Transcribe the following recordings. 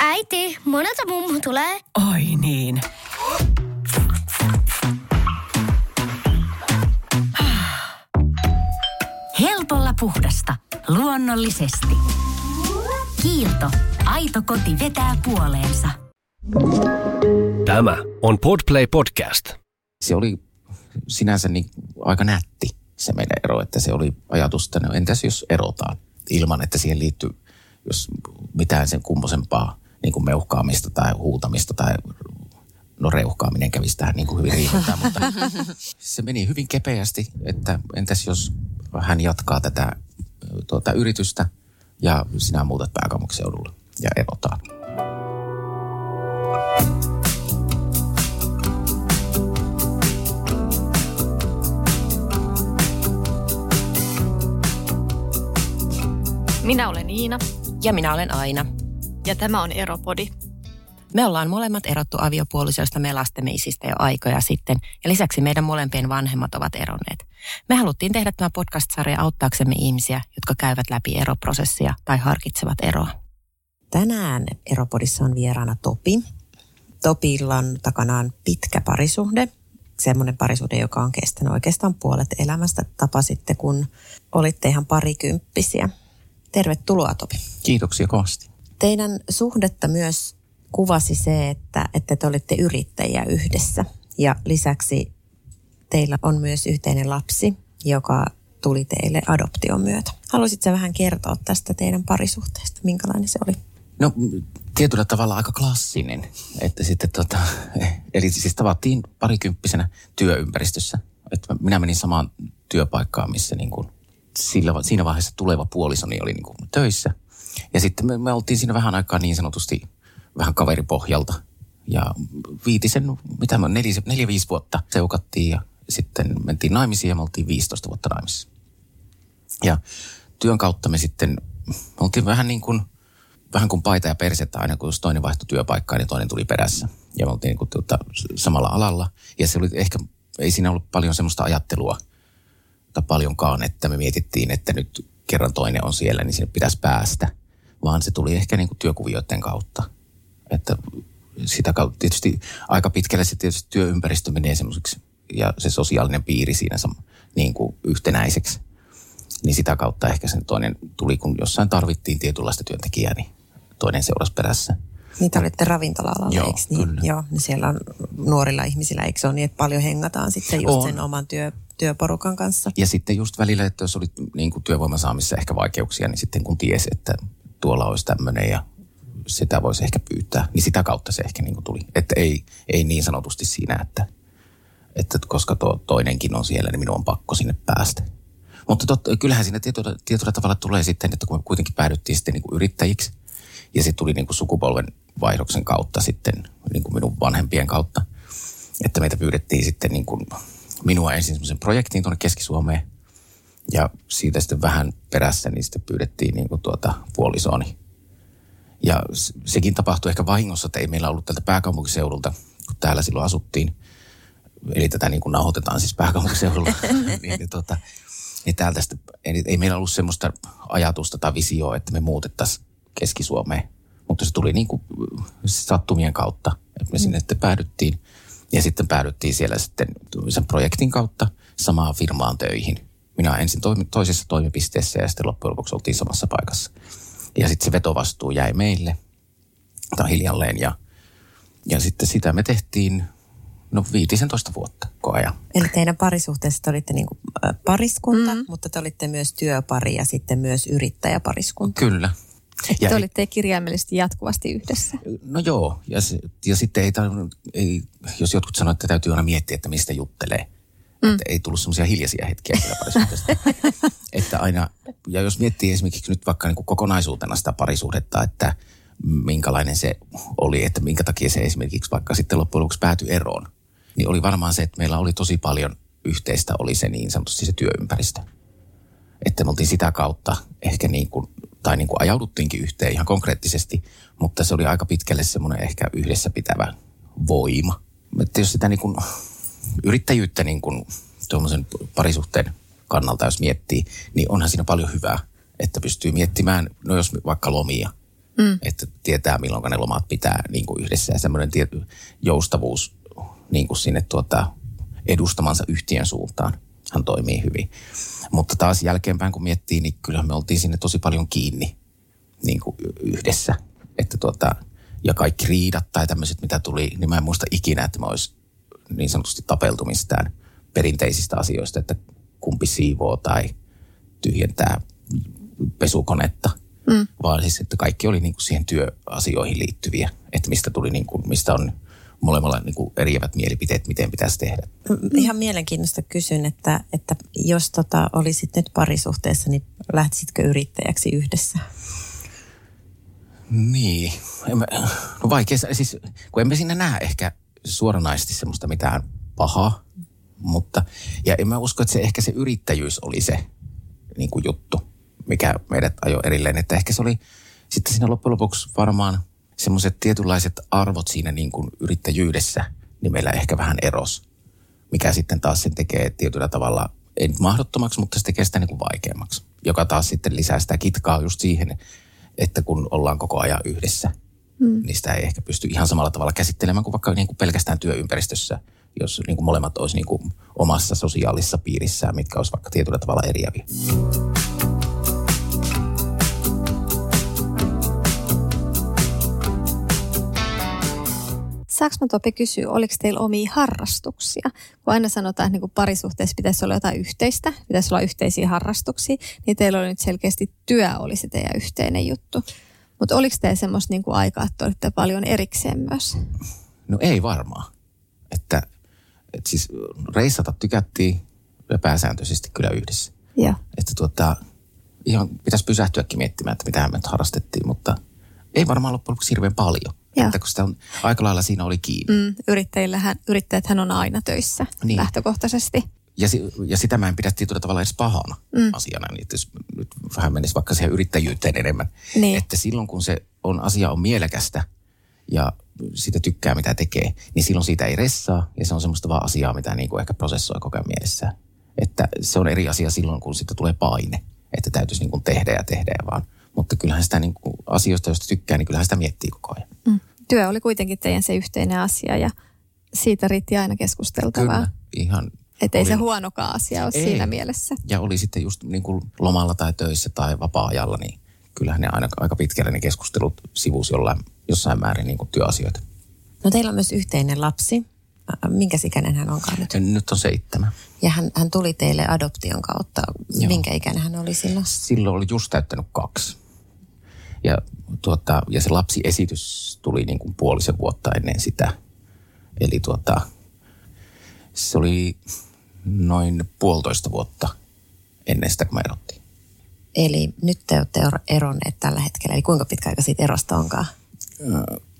Äiti, monelta mummu tulee? Oi niin. Helpolla puhdasta. Luonnollisesti. Kiilto. Aito koti vetää puoleensa. Tämä on Podplay Podcast. Se oli sinänsä niin aika nätti se meidän ero, että se oli ajatus, että no entäs jos erotaan ilman, että siihen liittyy jos mitään sen kummosempaa niin kuin meuhkaamista tai huutamista tai no reuhkaaminen kävisi tähän niin kuin hyvin riittää, mutta se meni hyvin kepeästi, että entäs jos hän jatkaa tätä tuota, yritystä ja sinä muutat pääkaupunkiseudulle ja erotaan. Minä olen Iina Ja minä olen Aina. ja tämä on Eropodi. Me ollaan molemmat erottu aviopuolisoista me lastemme isistä jo aikoja sitten, ja lisäksi meidän molempien vanhemmat ovat eronneet. Me haluttiin tehdä tämä podcast-sarja auttaaksemme ihmisiä, jotka käyvät läpi eroprosessia tai harkitsevat eroa. Tänään Eropodissa on vieraana Topi. Topilla on takanaan pitkä parisuhde. Semmoinen parisuhde, joka on kestänyt oikeastaan puolet elämästä. Tapasitte, kun olitte ihan parikymppisiä. Tervetuloa Topi. Kiitoksia kovasti. Teidän suhdetta myös kuvasi se, että, että te olitte yrittäjiä yhdessä. Ja lisäksi teillä on myös yhteinen lapsi, joka tuli teille adoption myötä. Haluaisitko vähän kertoa tästä teidän parisuhteesta? Minkälainen se oli? No tietyllä tavalla aika klassinen, että sitten tota, eli siis tavattiin parikymppisenä työympäristössä. Että minä menin samaan työpaikkaan, missä niin kuin sillä, siinä vaiheessa tuleva puolisoni oli niin kuin töissä. Ja sitten me, me oltiin siinä vähän aikaa niin sanotusti vähän kaveripohjalta. Ja viitisen, mitä me neljä, neljä, viisi vuotta seukattiin ja sitten mentiin naimisiin ja me oltiin 15 vuotta naimisissa. Ja työn kautta me sitten, me oltiin vähän niin kuin, vähän kuin paita ja persettä aina, kun toinen vaihtoi työpaikkaa, niin toinen tuli perässä. Ja me oltiin niin kuin, tuota, samalla alalla. Ja se oli ehkä, ei siinä ollut paljon semmoista ajattelua, tai paljonkaan, että me mietittiin, että nyt kerran toinen on siellä, niin sinne pitäisi päästä. Vaan se tuli ehkä niin kuin työkuvioiden kautta. Että sitä kautta tietysti aika pitkälle se tietysti työympäristö menee semmoiseksi ja se sosiaalinen piiri siinä niin kuin yhtenäiseksi. Niin sitä kautta ehkä sen toinen tuli, kun jossain tarvittiin tietynlaista työntekijää, niin toinen seurasi perässä. Niitä olitte ravintola-alalla, Joo, eikö niin? kyllä. Joo, niin siellä on nuorilla ihmisillä, eikö se ole niin, että paljon hengataan sitten just On. sen oman työ, työporukan kanssa? Ja sitten just välillä, että jos oli niin kuin työvoiman saamissa ehkä vaikeuksia, niin sitten kun tiesi, että tuolla olisi tämmöinen ja sitä voisi ehkä pyytää, niin sitä kautta se ehkä niin kuin tuli. Että ei, ei niin sanotusti siinä, että, että koska tuo toinenkin on siellä, niin minun on pakko sinne päästä. Mutta tot, kyllähän siinä tietyllä, tietyllä tavalla tulee sitten, että kun me kuitenkin päädyttiin sitten niin kuin yrittäjiksi ja se tuli niin kuin sukupolven vaihdoksen kautta sitten niin kuin minun vanhempien kautta, että meitä pyydettiin sitten niin kuin minua ensin semmoisen projektiin tuonne Keski-Suomeen ja siitä sitten vähän perässä niin sitten pyydettiin niin kuin tuota puolisooni. Ja sekin tapahtui ehkä vahingossa, että ei meillä ollut tältä pääkaupunkiseudulta, kun täällä silloin asuttiin. Eli tätä niin kuin nauhoitetaan siis pääkaupunkiseudulla. niin, niin, tota, niin täältä sitten, ei, ei meillä ollut semmoista ajatusta tai visioa, että me muutettaisiin Keski-Suomeen. Mutta se tuli niin kuin sattumien kautta, että me sinne sitten päädyttiin. Ja sitten päädyttiin siellä sitten sen projektin kautta samaan firmaan töihin. Minä ensin toimi, toisessa toimipisteessä ja sitten loppujen lopuksi oltiin samassa paikassa. Ja sitten se vetovastuu jäi meille tai hiljalleen ja, ja sitten sitä me tehtiin no 15 vuotta koko ajan. Eli teidän parisuhteessa te olitte niin kuin pariskunta, mm. mutta te olitte myös työpari ja sitten myös yrittäjäpariskunta. Kyllä. Ja te olitte kirjaimellisesti jatkuvasti yhdessä. No joo, ja, ja sitten ei, ei, jos jotkut sanoivat, että täytyy aina miettiä, että mistä juttelee. Mm. Että ei tullut semmoisia hiljaisia hetkiä kyllä parisuhteesta. että aina, ja jos miettii esimerkiksi nyt vaikka niin kuin kokonaisuutena sitä parisuhdetta, että minkälainen se oli, että minkä takia se esimerkiksi vaikka sitten loppujen lopuksi päätyi eroon, niin oli varmaan se, että meillä oli tosi paljon yhteistä, oli se niin sanotusti se työympäristö. Että me oltiin sitä kautta ehkä niin kuin, tai niin kuin ajauduttiinkin yhteen ihan konkreettisesti, mutta se oli aika pitkälle semmoinen ehkä yhdessä pitävä voima. Että jos sitä niin kuin yrittäjyyttä niin kuin tuommoisen parisuhteen kannalta, jos miettii, niin onhan siinä paljon hyvää. että pystyy miettimään, no jos vaikka lomia, mm. että tietää milloin ne lomat pitää niin kuin yhdessä ja semmoinen tietty joustavuus niin kuin sinne tuota, edustamansa yhtiön suuntaan. Hän toimii hyvin. Mutta taas jälkeenpäin kun miettii, niin kyllähän me oltiin sinne tosi paljon kiinni niin kuin yhdessä. Että tuota, ja kaikki riidat tai tämmöiset, mitä tuli, niin mä en muista ikinä, että mä olisi niin sanotusti tapeltu mistään perinteisistä asioista, että kumpi siivoo tai tyhjentää pesukonetta. Mm. Vaan siis, että kaikki oli niin kuin siihen työasioihin liittyviä, että mistä tuli niin kuin, mistä on molemmilla niin kuin eriävät mielipiteet, miten pitäisi tehdä. Ihan mielenkiintoista kysyn, että, että jos tota olisit nyt parisuhteessa, niin lähtisitkö yrittäjäksi yhdessä? Niin, mä, no vaikea, siis kun emme sinne näe ehkä suoranaisesti semmoista mitään pahaa, mutta ja en mä usko, että se ehkä se yrittäjyys oli se niin kuin juttu, mikä meidät ajoi erilleen, että ehkä se oli sitten siinä loppujen lopuksi varmaan semmoiset tietynlaiset arvot siinä niin kuin yrittäjyydessä, niin meillä ehkä vähän eros, mikä sitten taas sen tekee tietyllä tavalla, ei nyt mahdottomaksi, mutta se tekee sitä niin kuin vaikeammaksi, joka taas sitten lisää sitä kitkaa just siihen, että kun ollaan koko ajan yhdessä, mm. niin sitä ei ehkä pysty ihan samalla tavalla käsittelemään kuin vaikka niin kuin pelkästään työympäristössä, jos niin kuin molemmat olisi niin kuin omassa sosiaalisessa piirissään, mitkä olisi vaikka tietyllä tavalla eriäviä. Saanko mä Topi kysyä, oliko teillä omia harrastuksia? Kun aina sanotaan, että niin parisuhteessa pitäisi olla jotain yhteistä, pitäisi olla yhteisiä harrastuksia, niin teillä oli nyt selkeästi työ oli se teidän yhteinen juttu. Mutta oliko teillä semmoista niin kuin aikaa, että olitte paljon erikseen myös? No ei varmaan. Että, että siis reissata tykättiin ja pääsääntöisesti kyllä yhdessä. Joo. Että tuota, ihan pitäisi pysähtyäkin miettimään, että mitä me nyt harrastettiin, mutta ei varmaan loppujen lopuksi hirveän paljon. Joo. Että kun sitä on, aika lailla siinä oli kiinni. Mm, yrittäjillähän, yrittäjäthän on aina töissä niin. lähtökohtaisesti. Ja, ja sitä mä en pidä tietyllä tavalla edes pahana mm. asiana, niin että jos nyt vähän menisi vaikka siihen yrittäjyyteen enemmän. Niin. Että silloin kun se on, asia on mielekästä ja sitä tykkää mitä tekee, niin silloin siitä ei ressaa ja se on semmoista vaan asiaa, mitä niin kuin ehkä prosessoi koko ajan mielessään. Että se on eri asia silloin, kun siitä tulee paine, että täytyisi niin kuin tehdä ja tehdä ja vaan. Mutta kyllähän sitä niin kuin asioista, joista tykkää, niin kyllähän sitä miettii koko ajan. Työ oli kuitenkin teidän se yhteinen asia ja siitä riitti aina keskusteltavaa. Kyllä, ihan että ei se huonokaan asia ole ei. siinä mielessä. Ja oli sitten just niin kuin lomalla tai töissä tai vapaa-ajalla, niin kyllähän ne aina aika pitkälle ne keskustelut sivuus jollain, jossain määrin niin kuin työasioita. No teillä on myös yhteinen lapsi. Minkä ikäinen hän onkaan nyt? Nyt on seitsemän. Ja hän, hän tuli teille adoption kautta. Joo. Minkä ikäinen hän oli silloin? Silloin oli just täyttänyt kaksi. Ja, tuota, ja se lapsiesitys tuli niin kuin puolisen vuotta ennen sitä. Eli tuota, se oli noin puolitoista vuotta ennen sitä, kun me erottiin. Eli nyt te olette eronneet tällä hetkellä. Eli kuinka pitkä aika siitä erosta onkaan?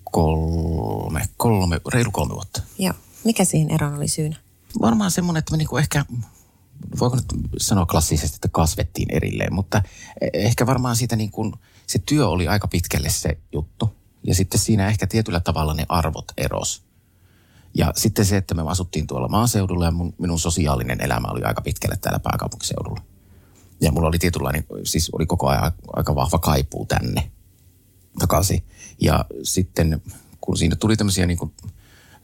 Kolme, kolme, reilu kolme vuotta. Joo. Mikä siihen eron oli syynä? Varmaan semmoinen, että me niinku ehkä, voiko nyt sanoa klassisesti, että kasvettiin erilleen, mutta e- ehkä varmaan siitä niin kuin, se työ oli aika pitkälle se juttu. Ja sitten siinä ehkä tietyllä tavalla ne arvot eros. Ja sitten se, että me asuttiin tuolla maaseudulla ja mun, minun sosiaalinen elämä oli aika pitkälle täällä pääkaupunkiseudulla. Ja mulla oli tietynlainen, siis oli koko ajan aika vahva kaipuu tänne takaisin. Ja sitten kun siinä tuli tämmöisiä niin kuin,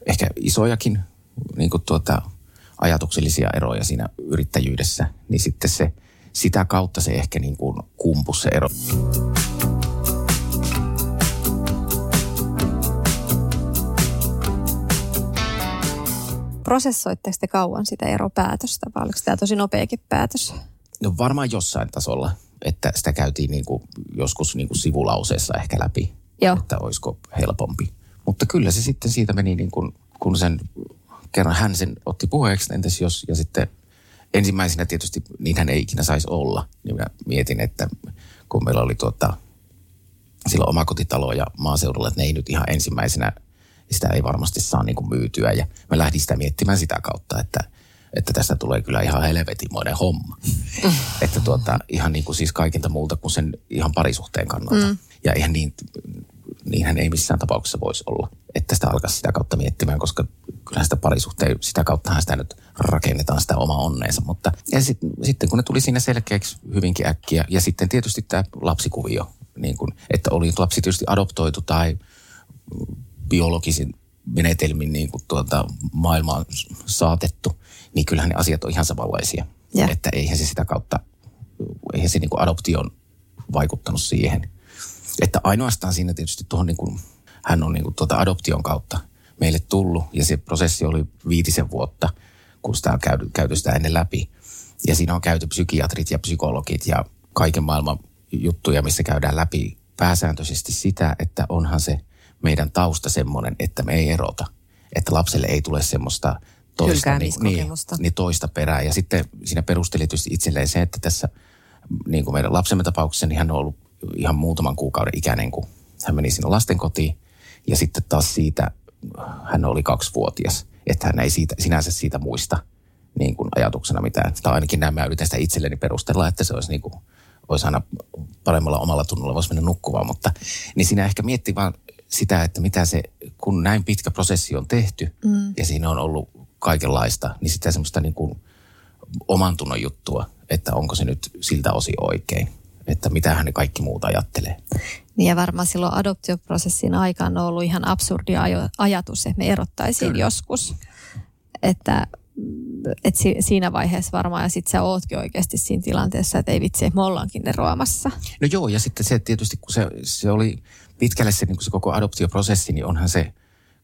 ehkä isojakin niin kuin tuota, ajatuksellisia eroja siinä yrittäjyydessä, niin sitten se, sitä kautta se ehkä niin kuin kumpus se ero. prosessoitteko te kauan sitä eropäätöstä vai oliko tämä tosi nopeakin päätös? No varmaan jossain tasolla, että sitä käytiin niin kuin joskus niin kuin sivulauseessa ehkä läpi, Joo. että olisiko helpompi. Mutta kyllä se sitten siitä meni niin kuin, kun sen kerran hän sen otti puheeksi, entäs jos, ja sitten ensimmäisenä tietysti niin hän ei ikinä saisi olla, niin mä mietin, että kun meillä oli tuota, silloin omakotitalo ja maaseudulla, että ne ei nyt ihan ensimmäisenä sitä ei varmasti saa niin kuin myytyä. Ja mä lähdin sitä miettimään sitä kautta, että, että tästä tulee kyllä ihan helvetimoinen homma. Mm. että tuota, ihan niin kuin siis kaikilta muulta kuin sen ihan parisuhteen kannalta. Mm. Ja ihan niin, niinhän ei missään tapauksessa voisi olla, että sitä alkaa sitä kautta miettimään, koska kyllähän sitä parisuhteen, sitä kauttahan sitä nyt rakennetaan sitä omaa onneensa. Mutta ja sit, sitten kun ne tuli siinä selkeäksi hyvinkin äkkiä, ja sitten tietysti tämä lapsikuvio, niin kun, että oli lapsi tietysti adoptoitu tai biologisin menetelmin niin kuin tuota, maailmaan saatettu, niin kyllähän ne asiat on ihan samanlaisia. Ja. Että eihän se sitä kautta, eihän se niin kuin adoption vaikuttanut siihen. Että ainoastaan siinä tietysti tuohon niin kuin, hän on niin kuin tuota adoption kautta meille tullut ja se prosessi oli viitisen vuotta, kun sitä on käyty, käyty sitä ennen läpi. Ja siinä on käyty psykiatrit ja psykologit ja kaiken maailman juttuja, missä käydään läpi pääsääntöisesti sitä, että onhan se meidän tausta semmoinen, että me ei erota. Että lapselle ei tule semmoista toista, niin, niin, niin toista perää. Ja sitten siinä perusteli tietysti itselleen se, että tässä niin kuin meidän lapsemme tapauksessa, niin hän on ollut ihan muutaman kuukauden ikäinen, kun hän meni sinne lastenkotiin. Ja sitten taas siitä, hän oli kaksivuotias, että hän ei siitä, sinänsä siitä muista niin kuin ajatuksena mitään. Tai ainakin näin mä yritän sitä itselleni perustella, että se olisi niin kuin, olisi aina paremmalla omalla tunnolla, voisi mennä nukkumaan. Mutta niin siinä ehkä miettii vaan sitä, että mitä se, kun näin pitkä prosessi on tehty mm. ja siinä on ollut kaikenlaista, niin sitä semmoista niin kuin oman tunnon juttua, että onko se nyt siltä osin oikein, että mitä hän kaikki muuta ajattelee. Niin ja varmaan silloin adoptioprosessin aikana on ollut ihan absurdi ajatus, että me erottaisiin Kyllä. joskus. Että, että si- siinä vaiheessa varmaan, ja sitten sä ootkin oikeasti siinä tilanteessa, että ei vitsi, me ollaankin eroamassa. No joo, ja sitten se tietysti, kun se, se oli pitkälle se, niin kuin se koko adoptioprosessi, niin onhan se,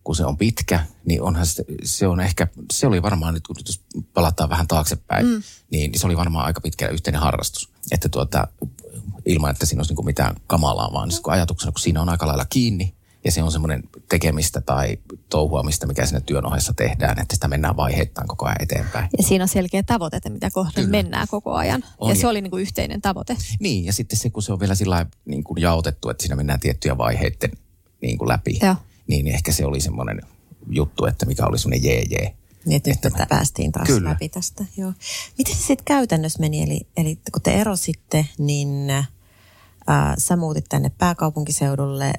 kun se on pitkä, niin onhan se, se on ehkä, se oli varmaan nyt, kun nyt jos palataan vähän taaksepäin, mm. niin, niin se oli varmaan aika pitkä yhteinen harrastus. Että tuota, ilman, että siinä olisi niin kuin mitään kamalaa, vaan siis kun ajatuksena, kun siinä on aika lailla kiinni, ja se on semmoinen tekemistä tai touhuamista, mikä siinä työn ohessa tehdään, että sitä mennään vaiheittain koko ajan eteenpäin. Ja siinä on selkeä tavoite, että mitä kohden Kyllä. mennään koko ajan. On ja ja- se oli niin kuin yhteinen tavoite. Niin, ja sitten se, kun se on vielä sillä niin kuin jaotettu, että siinä mennään tiettyjä vaiheiden niin kuin läpi, Joo. niin ehkä se oli semmoinen juttu, että mikä oli semmoinen jee jee. Niin, että nyt Että tätä päästiin taas Kyllä. läpi tästä. Joo. Miten se sitten käytännössä meni? Eli, eli kun te erositte, niin äh, sä muutit tänne pääkaupunkiseudulle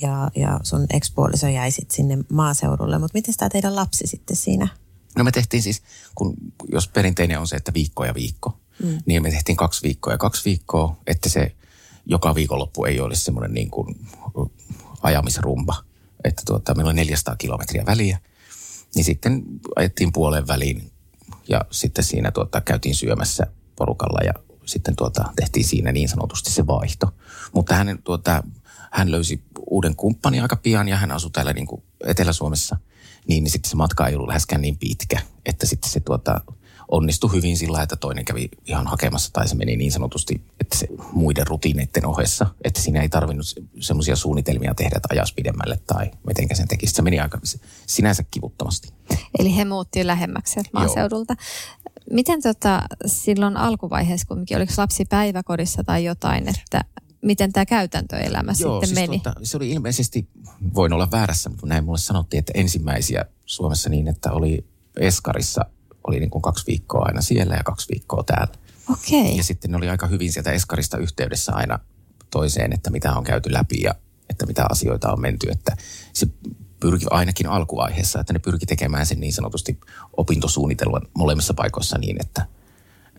ja, ja sun ekspuoliso jäi sit sinne maaseudulle. Mutta miten tämä teidän lapsi sitten siinä? No me tehtiin siis, kun, jos perinteinen on se, että viikko ja viikko, mm. niin me tehtiin kaksi viikkoa ja kaksi viikkoa, että se joka viikonloppu ei olisi semmoinen niin kuin ajamisrumba. Että tuota, meillä on 400 kilometriä väliä. Niin sitten ajettiin puolen väliin ja sitten siinä tuota, käytiin syömässä porukalla ja sitten tuota, tehtiin siinä niin sanotusti se vaihto. Mutta hän, tuota, hän löysi uuden kumppanin aika pian ja hän asui täällä niin kuin Etelä-Suomessa. Niin, niin sitten se matka ei ollut läheskään niin pitkä, että sitten se tuota, onnistui hyvin sillä että toinen kävi ihan hakemassa tai se meni niin sanotusti, että se muiden rutiineiden ohessa, että siinä ei tarvinnut semmoisia suunnitelmia tehdä, että ajas pidemmälle tai mitenkä sen tekisi. Se meni aika sinänsä kivuttomasti. Eli he muutti lähemmäksi sieltä Joo. maaseudulta. Miten tota, silloin alkuvaiheessa kumminkin, oliko lapsi päiväkodissa tai jotain, että miten tämä käytäntöelämä sitten meni? Tuota, se oli ilmeisesti, voin olla väärässä, mutta näin mulle sanottiin, että ensimmäisiä Suomessa niin, että oli Eskarissa, oli niin kuin kaksi viikkoa aina siellä ja kaksi viikkoa täällä. Okei. Ja sitten ne oli aika hyvin sieltä Eskarista yhteydessä aina toiseen, että mitä on käyty läpi ja että mitä asioita on menty. Että se pyrki ainakin alkuvaiheessa, että ne pyrki tekemään sen niin sanotusti opintosuunnitelman molemmissa paikoissa niin, että,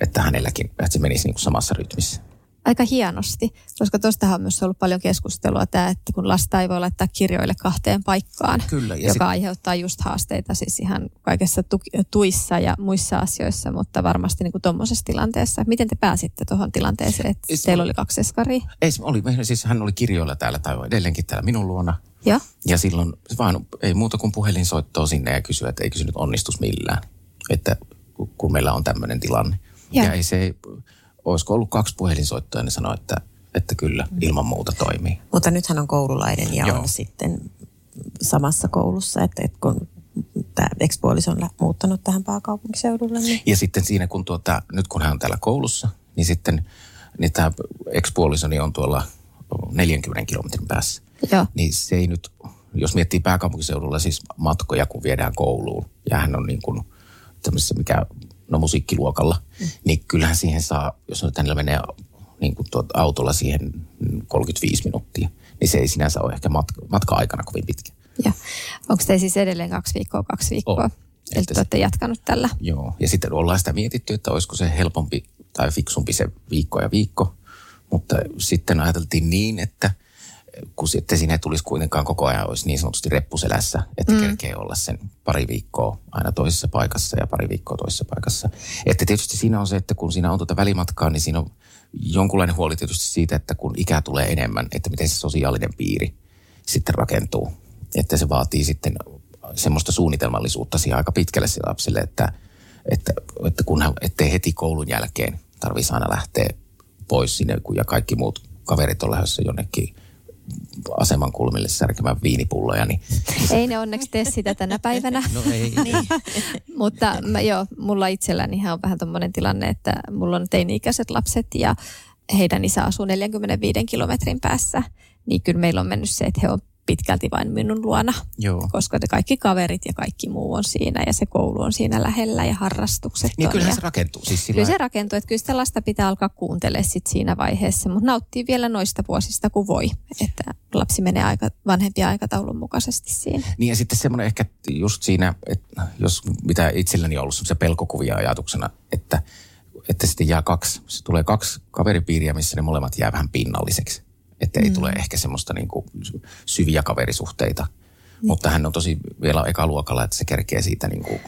että hänelläkin, että se menisi niin kuin samassa rytmissä. Aika hienosti, koska tuostahan on myös ollut paljon keskustelua tämä, että kun lasta ei voi laittaa kirjoille kahteen paikkaan, Kyllä, ja joka sit- aiheuttaa just haasteita siis ihan kaikessa tu- tuissa ja muissa asioissa, mutta varmasti niin tuommoisessa tilanteessa. Miten te pääsitte tuohon tilanteeseen, että Ei se teillä oli- kaksi eskaria? Ei, oli, siis hän oli kirjoilla täällä tai edelleenkin täällä minun luona. Joo. Ja silloin vaan ei muuta kuin puhelinsoittoa sinne ja kysyä, että eikö se nyt onnistus millään. Että ku- kun meillä on tämmöinen tilanne. Joo. Ja ei se, olisiko ollut kaksi puhelinsoittoa ja ne sanoi, että, että kyllä ilman muuta toimii. Mutta nythän on koululainen ja Joo. on sitten samassa koulussa, että, että kun tämä ekspuoliso on muuttanut tähän pääkaupunkiseudulle, niin Ja sitten siinä, kun tuota, nyt kun hän on täällä koulussa, niin sitten niin tämä ekspuolisoni on tuolla 40 kilometrin päässä. Joo. Niin se ei nyt, jos miettii pääkaupunkiseudulla siis matkoja, kun viedään kouluun, ja hän on niin kuin tämmöisessä mikä, no musiikkiluokalla, mm. niin kyllähän siihen saa, jos nyt hänellä menee niin kuin tuot autolla siihen 35 minuuttia, niin se ei sinänsä ole ehkä matka, matka-aikana kovin pitkä. Ja onko te siis edelleen kaksi viikkoa, kaksi viikkoa? On. Eli Että te olette jatkanut tällä. Joo, ja sitten ollaan sitä mietitty, että olisiko se helpompi tai fiksumpi se viikko ja viikko. Mutta sitten ajateltiin niin, että kun sitten siinä ei tulisi kuitenkaan koko ajan olisi niin sanotusti reppuselässä, että mm. kerkee olla sen pari viikkoa aina toisessa paikassa ja pari viikkoa toisessa paikassa. Että tietysti siinä on se, että kun siinä on tuota välimatkaa, niin siinä on jonkunlainen huoli tietysti siitä, että kun ikää tulee enemmän, että miten se sosiaalinen piiri sitten rakentuu. Että se vaatii sitten semmoista suunnitelmallisuutta siihen aika pitkälle sille lapselle, että, että, että kunhan, ettei heti koulun jälkeen tarvitsisi aina lähteä pois sinne, kun ja kaikki muut kaverit on lähdössä jonnekin aseman kulmille särkemään viinipulloja. Niin, Ei ne onneksi tee sitä tänä päivänä. no ei, niin. Mutta mä, joo, mulla itselläni on vähän tommonen tilanne, että mulla on teini-ikäiset lapset ja heidän isä asuu 45 kilometrin päässä. Niin kyllä meillä on mennyt se, että he on pitkälti vain minun luona, Joo. koska ne kaikki kaverit ja kaikki muu on siinä ja se koulu on siinä lähellä ja harrastukset Niin on. kyllähän ja se rakentuu. Siis sillä Kyllä se rakentuu, että kyllä sitä lasta pitää alkaa kuuntelemaan sit siinä vaiheessa, mutta nauttii vielä noista vuosista kuin voi, että lapsi menee aika, vanhempia aikataulun mukaisesti siinä. Niin ja sitten semmoinen ehkä just siinä, että jos mitä itselläni on ollut semmoisia pelkokuvia ajatuksena, että, että sitten jää kaksi, se tulee kaksi kaveripiiriä, missä ne molemmat jää vähän pinnalliseksi. Että ei mm. tule ehkä semmoista niin kuin syviä kaverisuhteita. Niin. Mutta hän on tosi vielä ekaluokalla, että se kerkee siitä niin kuin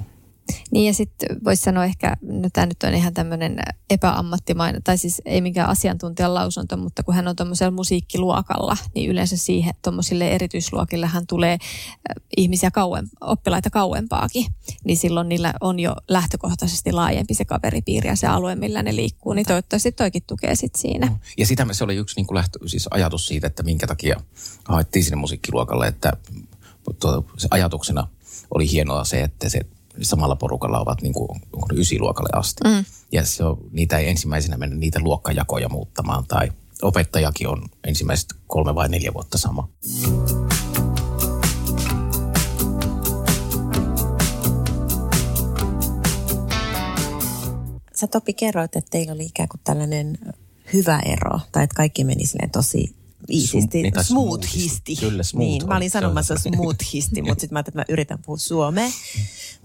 Niin ja sitten voisi sanoa ehkä, no tämä nyt on ihan tämmöinen epäammattimainen, tai siis ei mikään asiantuntijan lausunto, mutta kun hän on tuommoisella musiikkiluokalla, niin yleensä siihen tuommoisille erityisluokille hän tulee äh, ihmisiä kauem, oppilaita kauempaakin, niin silloin niillä on jo lähtökohtaisesti laajempi se kaveripiiri ja se alue, millä ne liikkuu, niin toivottavasti toikin tukee sitten siinä. Ja sitä se oli yksi niin kuin lähtö, siis ajatus siitä, että minkä takia haettiin sinne musiikkiluokalle, että tuo, se ajatuksena oli hienoa se, että se samalla porukalla ovat niin kuin ysiluokalle asti. Mm. Ja se on, niitä ei ensimmäisenä mennä niitä luokkajakoja muuttamaan tai opettajakin on ensimmäiset kolme vai neljä vuotta sama. Sä Topi kerroit, että teillä oli ikään kuin tällainen hyvä ero, tai että kaikki meni silleen tosi iisisti. niin, tai Smooth-histi. Kyllä, smooth Niin, mä olin sanomassa hyvä. smooth-histi, mutta sitten mä ajattelin, että mä yritän puhua suomea.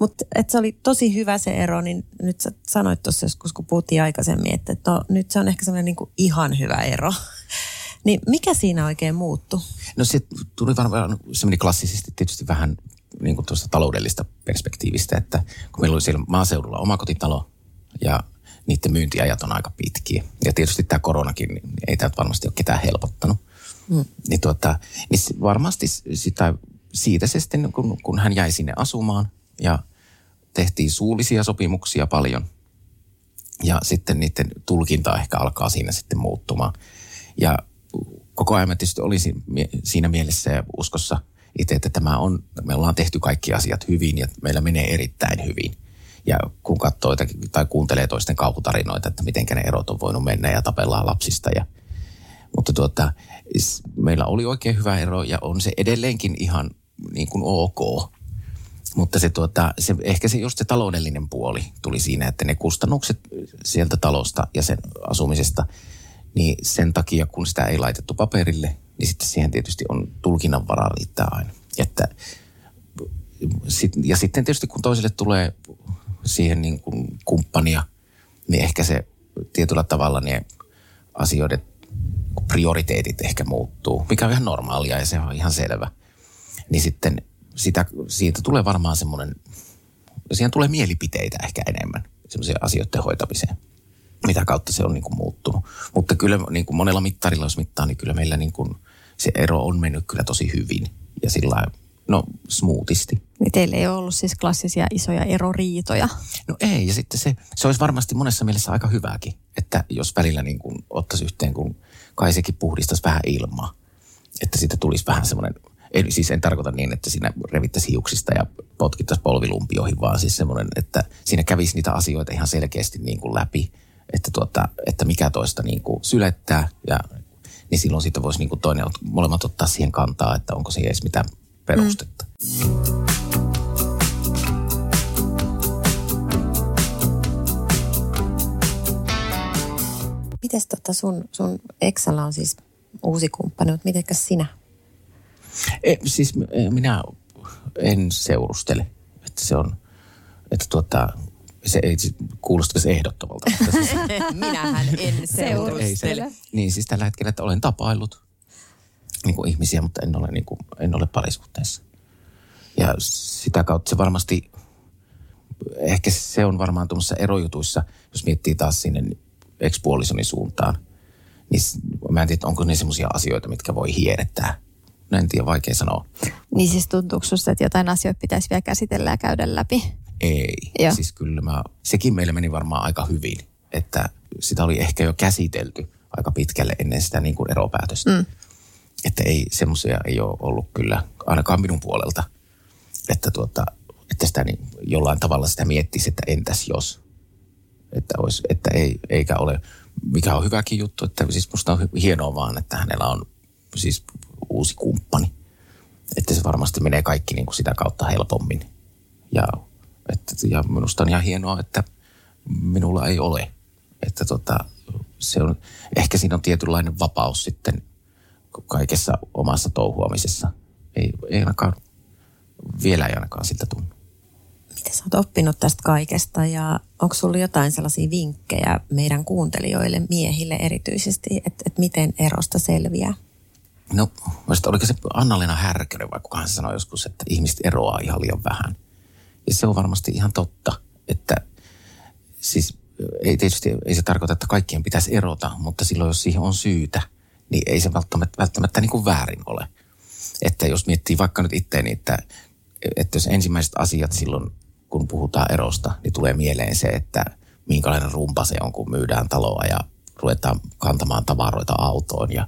Mutta se oli tosi hyvä se ero, niin nyt sä sanoit tuossa joskus, kun puhuttiin aikaisemmin, että no, nyt se on ehkä semmoinen niin kuin ihan hyvä ero. Niin mikä siinä oikein muuttui? No se tuli varmaan, se meni klassisesti tietysti vähän niin kuin tuosta taloudellista perspektiivistä, että kun meillä oli siellä maaseudulla omakotitalo ja niiden myyntiajat on aika pitkiä. Ja tietysti tämä koronakin, niin ei tämä varmasti ole ketään helpottanut. Mm. Niin, tuota, niin varmasti sitä, siitä se sitten, kun, kun hän jäi sinne asumaan ja tehtiin suullisia sopimuksia paljon. Ja sitten niiden tulkinta ehkä alkaa siinä sitten muuttumaan. Ja koko ajan mä tietysti olisin siinä mielessä ja uskossa itse, että tämä on, me ollaan tehty kaikki asiat hyvin ja meillä menee erittäin hyvin. Ja kun katsoo tai kuuntelee toisten kauhutarinoita, että miten ne erot on voinut mennä ja tapellaan lapsista. Ja, mutta tuota, meillä oli oikein hyvä ero ja on se edelleenkin ihan niin kuin ok. Mutta se, tuota, se, ehkä se just se taloudellinen puoli tuli siinä, että ne kustannukset sieltä talosta ja sen asumisesta, niin sen takia kun sitä ei laitettu paperille, niin sitten siihen tietysti on tulkinnan varaa riittää aina. Että, sit, ja sitten tietysti kun toiselle tulee siihen niin kuin kumppania, niin ehkä se tietyllä tavalla ne asioiden prioriteetit ehkä muuttuu, mikä on ihan normaalia ja se on ihan selvä. Niin sitten sitä, siitä tulee varmaan semmoinen, siihen tulee mielipiteitä ehkä enemmän semmoisia asioiden hoitamiseen. Mitä kautta se on niin kuin muuttunut. Mutta kyllä niin kuin monella mittarilla, jos mittaa, niin kyllä meillä niin kuin se ero on mennyt kyllä tosi hyvin. Ja sillä no smoothisti. Niin teillä ei ole ollut siis klassisia isoja eroriitoja. No ei, ja sitten se, se olisi varmasti monessa mielessä aika hyväkin, että jos välillä niin kuin ottaisi yhteen, kun kai sekin puhdistaisi vähän ilmaa, että siitä tulisi vähän semmoinen, ei, siis en tarkoita niin, että siinä revittäisi hiuksista ja potkittaisi polvilumpioihin, vaan siis semmoinen, että siinä kävisi niitä asioita ihan selkeästi niin kuin läpi, että, tuota, että mikä toista niin kuin sylettää, ja, niin silloin siitä voisi niin kuin toinen, molemmat ottaa siihen kantaa, että onko siihen edes mitään perustetta. Mm. Mites tota sun, sun Exalla on siis uusi kumppani, mutta mitenkäs sinä? E, siis e, minä en seurustele. Että se on, että tuota, se ei se kuulostaisi ehdottomalta. Siis, Minähän en ei se, seurustele. niin siis tällä hetkellä, että olen tapaillut niin kuin ihmisiä, mutta en ole, niin kuin, en ole parisuhteessa. Ja sitä kautta se varmasti, ehkä se on varmaan tuommoisissa erojutuissa, jos miettii taas sinne ekspuolisoni suuntaan, niin mä en tiedä, onko ne semmoisia asioita, mitkä voi hierrettää. No en tiedä, vaikea sanoa. Niin siis tuntuuko susta, että jotain asioita pitäisi vielä käsitellä ja käydä läpi? Ei. Joo. Siis kyllä mä, sekin meille meni varmaan aika hyvin, että sitä oli ehkä jo käsitelty aika pitkälle ennen sitä niin kuin eropäätöstä. Mm. Että ei, semmoisia ei ole ollut kyllä, ainakaan minun puolelta, että, tuota, että sitä niin, jollain tavalla sitä miettisi, että entäs jos. Että, olisi, että ei, eikä ole, mikä on hyväkin juttu, että siis musta on hienoa vaan, että hänellä on siis uusi kumppani. Että se varmasti menee kaikki niin kuin sitä kautta helpommin. Ja, että, ja minusta on ihan hienoa, että minulla ei ole. Että tota, se on, ehkä siinä on tietynlainen vapaus sitten kaikessa omassa touhuamisessa. Ei, ei ainakaan, vielä ei ainakaan siltä tunnu. Mitä sä oot oppinut tästä kaikesta ja onko sulla jotain sellaisia vinkkejä meidän kuuntelijoille, miehille erityisesti, että, että miten erosta selviää? No, muista, oliko se Anna-Leena Härkönen vai kukaan sanoi joskus, että ihmiset eroaa ihan liian vähän. Ja se on varmasti ihan totta, että siis ei tietysti, ei se tarkoita, että kaikkien pitäisi erota, mutta silloin jos siihen on syytä, niin ei se välttämättä, välttämättä niin kuin väärin ole. Että jos miettii vaikka nyt itteeni, että, että jos ensimmäiset asiat silloin, kun puhutaan erosta, niin tulee mieleen se, että minkälainen rumpa se on, kun myydään taloa ja ruvetaan kantamaan tavaroita autoon ja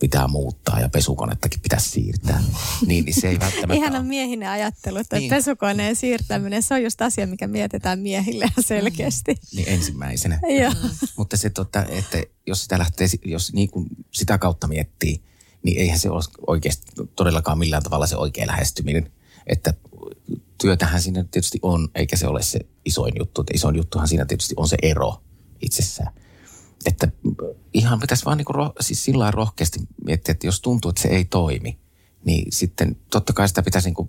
pitää muuttaa ja pesukonettakin pitäisi siirtää. Niin, niin se ei välttämättä Ihana ole. miehinen ajattelu, että Niin. pesukoneen siirtäminen, se on just asia, mikä mietitään miehille ihan selkeästi. Niin ensimmäisenä. Joo. Mutta se, tota, että jos sitä lähtee, jos niin kuin sitä kautta miettii, niin eihän se ole oikeasti todellakaan millään tavalla se oikea lähestyminen. Että työtähän siinä tietysti on, eikä se ole se isoin juttu. Että isoin juttuhan siinä tietysti on se ero itsessään. Että ihan pitäisi vaan niinku roh- siis sillä rohkeasti miettiä, että jos tuntuu, että se ei toimi, niin sitten totta kai sitä pitäisi niinku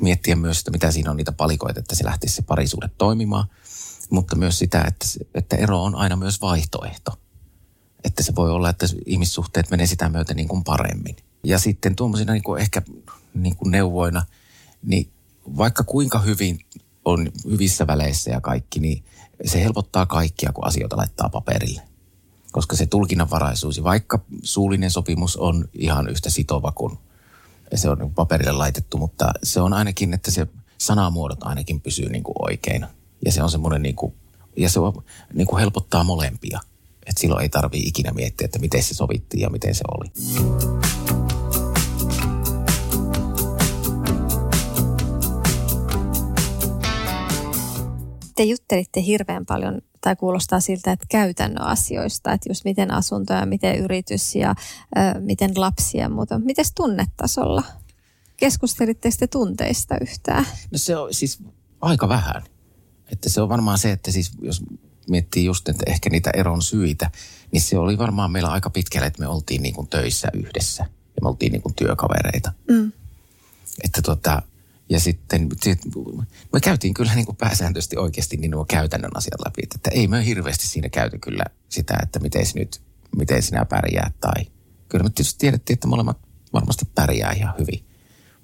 miettiä myös, että mitä siinä on niitä palikoita, että se lähtisi se parisuhde toimimaan. Mutta myös sitä, että, että ero on aina myös vaihtoehto. Että se voi olla, että ihmissuhteet menee sitä myöten niin kuin paremmin. Ja sitten tuommoisina niin kuin ehkä niin kuin neuvoina, niin vaikka kuinka hyvin on hyvissä väleissä ja kaikki, niin se helpottaa kaikkia, kun asioita laittaa paperille. Koska se tulkinnanvaraisuus, vaikka suullinen sopimus on ihan yhtä sitova kuin se on niin paperille laitettu, mutta se on ainakin, että se sanamuodot ainakin pysyy niin kuin oikeina. Ja se on semmoinen, niin kuin, ja se on, niin kuin helpottaa molempia. Että silloin ei tarvii ikinä miettiä, että miten se sovittiin ja miten se oli. Te juttelitte hirveän paljon, tai kuulostaa siltä, että käytännön asioista, että just miten asuntoja, miten yritys ja ö, miten lapsia ja muuta. Miten tunnetasolla? Keskustelitteko te tunteista yhtään? No se on siis aika vähän. Että se on varmaan se, että siis jos miettii just että ehkä niitä eron syitä, niin se oli varmaan meillä aika pitkälle, että me oltiin niin kuin töissä yhdessä ja me oltiin niin kuin työkavereita. Mm. Että tota, ja sitten sit, me käytiin kyllä niin kuin pääsääntöisesti oikeasti niin nuo käytännön asiat läpi. Että ei me hirveästi siinä käyty kyllä sitä, että miten nyt, miten sinä pärjää tai kyllä me tietysti tiedettiin, että molemmat varmasti pärjää ihan hyvin.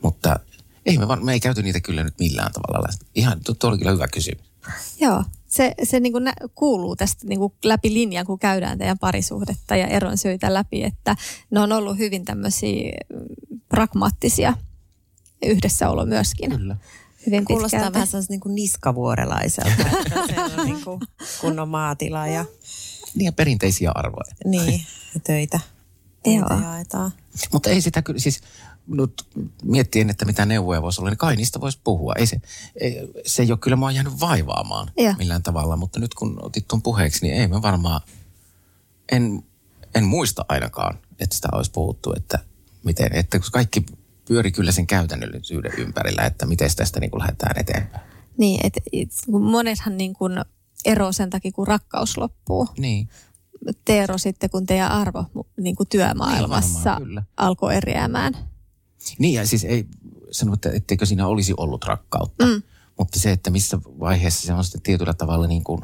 Mutta ei me, me ei käyty niitä kyllä nyt millään tavalla. Ihan, tuo, oli kyllä hyvä kysymys. Joo, se, se niin nä- kuuluu tästä niin läpi linjan, kun käydään teidän parisuhdetta ja eron syitä läpi, että ne on ollut hyvin tämmöisiä mm, pragmaattisia yhdessäolo myöskin. Kyllä. Hyvin Kuulostaa pitkälti. vähän sellaisen niin kuin niskavuorelaiselta, on niin kuin kunnon maatila ja, Niin ja perinteisiä arvoja. niin, ja töitä, Joo. jaetaan. Mutta ei sitä kyllä, siis nyt miettien, että mitä neuvoja voisi olla, niin kai niistä voisi puhua. Ei se, ei, se ei ole kyllä mua jäänyt vaivaamaan Joo. millään tavalla, mutta nyt kun otit tuon puheeksi, niin ei me varmaan, en, en muista ainakaan, että sitä olisi puhuttu, että miten, että kun kaikki pyöri kyllä sen käytännöllisyyden ympärillä, että miten tästä niin kuin lähdetään eteenpäin. Niin, että monethan niin kuin ero sen takia, kun rakkaus loppuu. Niin, Te ero sitten, kun teidän arvo niin kuin työmaailmassa Niin, varmaan, kyllä. alkoi eriämään. niin ja siis ei, sano, että etteikö siinä olisi ollut rakkautta. Mm. Mutta se, että missä vaiheessa se on sitten tietyllä tavalla niin kuin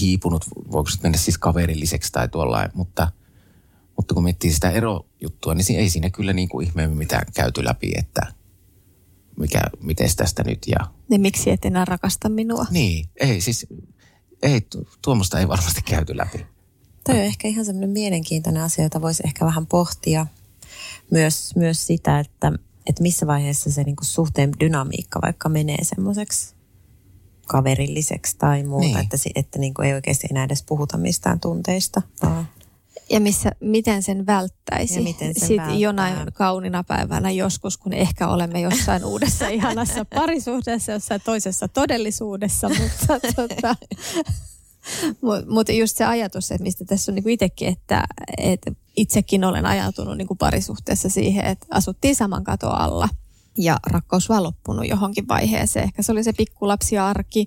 hiipunut, voiko se mennä siis kaverilliseksi tai tuollain, mutta, mutta kun miettii sitä erojuttua, niin ei siinä kyllä niin kuin ihmeemmin mitään käyty läpi, että mikä, miten tästä nyt ja... Niin miksi et enää rakasta minua? Niin, ei siis, ei, tu- tuommoista ei varmasti käyty läpi. Toi on ehkä ihan semmoinen mielenkiintoinen asia, jota voisi ehkä vähän pohtia. Myös, myös sitä, että, että missä vaiheessa se niinku suhteen dynamiikka vaikka menee semmoiseksi kaverilliseksi tai muuta, Niin. että, että niinku ei oikeasti enää edes puhuta mistään tunteista, vaan Ja missä, miten sen välttäisi? Ja miten sen Sitten välttää. jonain kaunina päivänä joskus, kun ehkä olemme jossain uudessa ihanassa parisuhteessa, jossain toisessa todellisuudessa, mutta tota, mut, mutta just se ajatus, että mistä tässä on niinku itsekin, että, että itsekin olen ajatunut niinku parisuhteessa siihen, että asuttiin saman katon alla ja rakkaus vaan loppunut johonkin vaiheeseen. Ehkä se oli se pikkulapsiarki,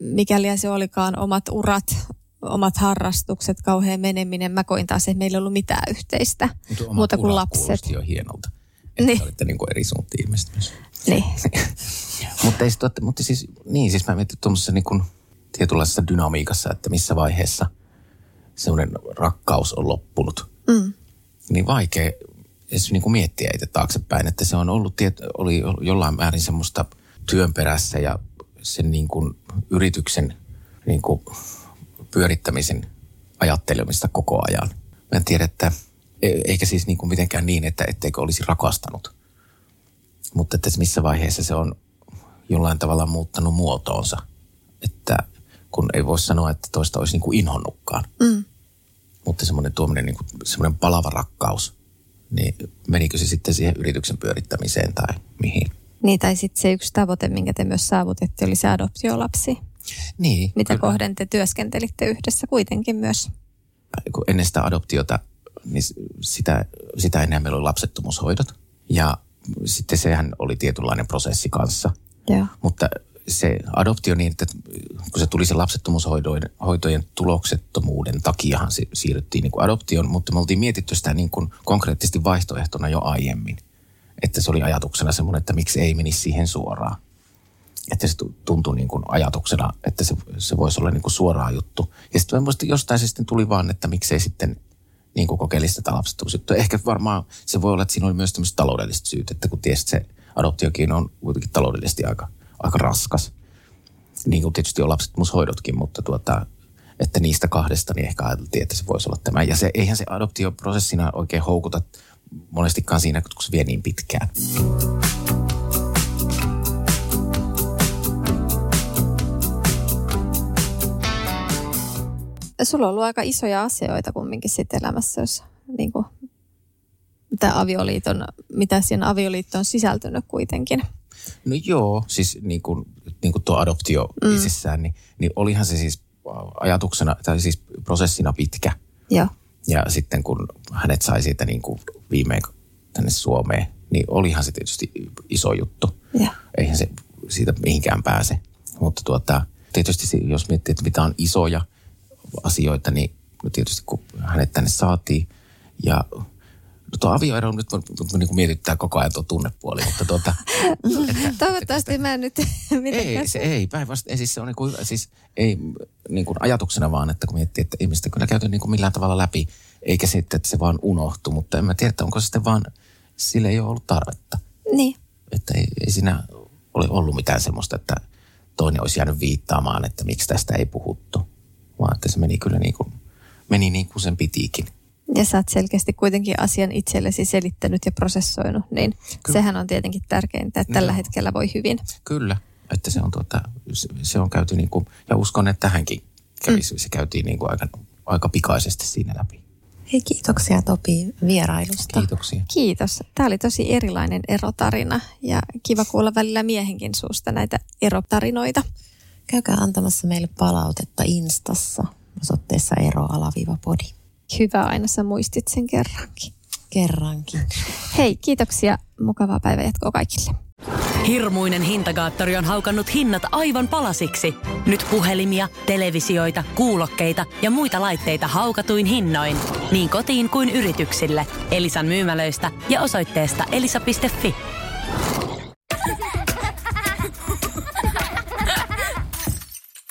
mikäli se olikaan omat urat, omat harrastukset, kauhean meneminen. Mä koin taas, että meillä ei ollut mitään yhteistä, Mutta muuta kuin lapset. jo hienolta. Että Niin. olitte niin kuin eri suuntiin ihmiset myös. Niin. mutta, ei sit, mutta siis, niin, siis mä mietin tuommoisessa niin kuin tietynlaisessa dynamiikassa, että missä vaiheessa semmoinen rakkaus on loppunut. Mm. Niin vaikea edes niin kuin miettiä itse taaksepäin, että se on ollut, tiet, oli jollain määrin semmoista työn perässä ja sen niin kuin yrityksen niin kuin pyörittämisen ajattelemista koko ajan. Mä en tiedä, että e- eikä siis niin kuin mitenkään niin, että etteikö olisi rakastanut. Mutta että missä vaiheessa se on jollain tavalla muuttanut muotoonsa. Että kun ei voi sanoa, että toista olisi niin kuin inhonnutkaan. Mm. Mutta semmoinen tuommoinen niin kuin, semmoinen palava rakkaus, niin menikö se sitten siihen yrityksen pyörittämiseen tai mihin? Niin, tai sitten se yksi tavoite, minkä te myös saavutitte, oli se adoptiolapsi. Niin. Mitä kyllä. kohden te työskentelitte yhdessä kuitenkin myös. kun ennen sitä adoptiota, niin sitä, sitä ennen meillä oli lapsettomuushoidot. Ja sitten sehän oli tietynlainen prosessi kanssa. Joo. Mutta se adoptio niin, että kun se tuli se lapsettomuushoitojen hoitojen tuloksettomuuden takiahan se siirryttiin niin kuin adoptioon, mutta me oltiin mietitty sitä niin kuin konkreettisesti vaihtoehtona jo aiemmin. Että se oli ajatuksena semmoinen, että miksi ei menisi siihen suoraan. Että se tu- tuntui niin kuin ajatuksena, että se, se voisi olla niin kuin suoraa juttu. Ja sitten muistin, jostain se sitten tuli vaan, että miksei sitten niin kuin kokeilisi tätä lapsettomuusjuttua. Ehkä varmaan se voi olla, että siinä oli myös tämmöiset taloudelliset syyt, että kun tiesi, että se adoptiokin on kuitenkin taloudellisesti aika, aika raskas. Niin kuin tietysti on lapsettomuushoidotkin, mutta tuota, että niistä kahdesta niin ehkä ajateltiin, että se voisi olla tämä. Ja se, eihän se adoptioprosessina oikein houkuta monestikaan siinä, kun se vie niin pitkään. Sulla on ollut aika isoja asioita kumminkin sitten elämässä, jos niin kuin, mitä, avioliiton, mitä siinä avioliittoon on sisältynyt kuitenkin. No joo, siis niin kuin, niin kuin tuo adoptio mm. itsessään, niin, niin olihan se siis ajatuksena, tai siis prosessina pitkä. Joo. Ja sitten kun hänet sai siitä niin kuin viimein tänne Suomeen, niin olihan se tietysti iso juttu. Joo. Eihän se siitä mihinkään pääse. Mutta tuota, tietysti jos miettii, että mitä on isoja asioita, niin no tietysti kun hänet tänne saatiin ja No tuo avioero nyt niin kuin mietittää koko ajan tuo tunnepuoli, mutta tuota, Toivottavasti mä en nyt mitenkään... ei, se ei, päinvastoin. Ei, siis se on niin kuin, siis ei niin kuin ajatuksena vaan, että kun miettii, että ihmistä kyllä käyty niin kuin millään tavalla läpi, eikä sitten, että se vaan unohtuu, mutta en mä tiedä, että onko se sitten vaan, sille ei ole ollut tarvetta. Niin. Että ei, ei siinä ole ollut mitään semmoista, että toinen olisi jäänyt viittaamaan, että miksi tästä ei puhuttu, vaan että se meni kyllä niin kuin, meni niin kuin sen pitiikin. Ja sä oot selkeästi kuitenkin asian itsellesi selittänyt ja prosessoinut, niin Kyllä. sehän on tietenkin tärkeintä, että tällä Joo. hetkellä voi hyvin. Kyllä, että se on, tuota, se, se on käyty niin kuin, ja uskon, että tähänkin kävi, mm. se käytiin niin kuin aika, aika pikaisesti siinä läpi. Hei, kiitoksia Topi vierailusta. Kiitoksia. Kiitos. Tämä oli tosi erilainen erotarina ja kiva kuulla välillä miehenkin suusta näitä erotarinoita. Käykää antamassa meille palautetta Instassa osoitteessa ero-podi. Hyvä aina sä muistit sen kerrankin. Kerrankin. Hei, kiitoksia. Mukavaa päivänjatkoa kaikille. Hirmuinen hintakaattori on haukannut hinnat aivan palasiksi. Nyt puhelimia, televisioita, kuulokkeita ja muita laitteita haukatuin hinnoin. Niin kotiin kuin yrityksille. Elisan myymälöistä ja osoitteesta elisa.fi.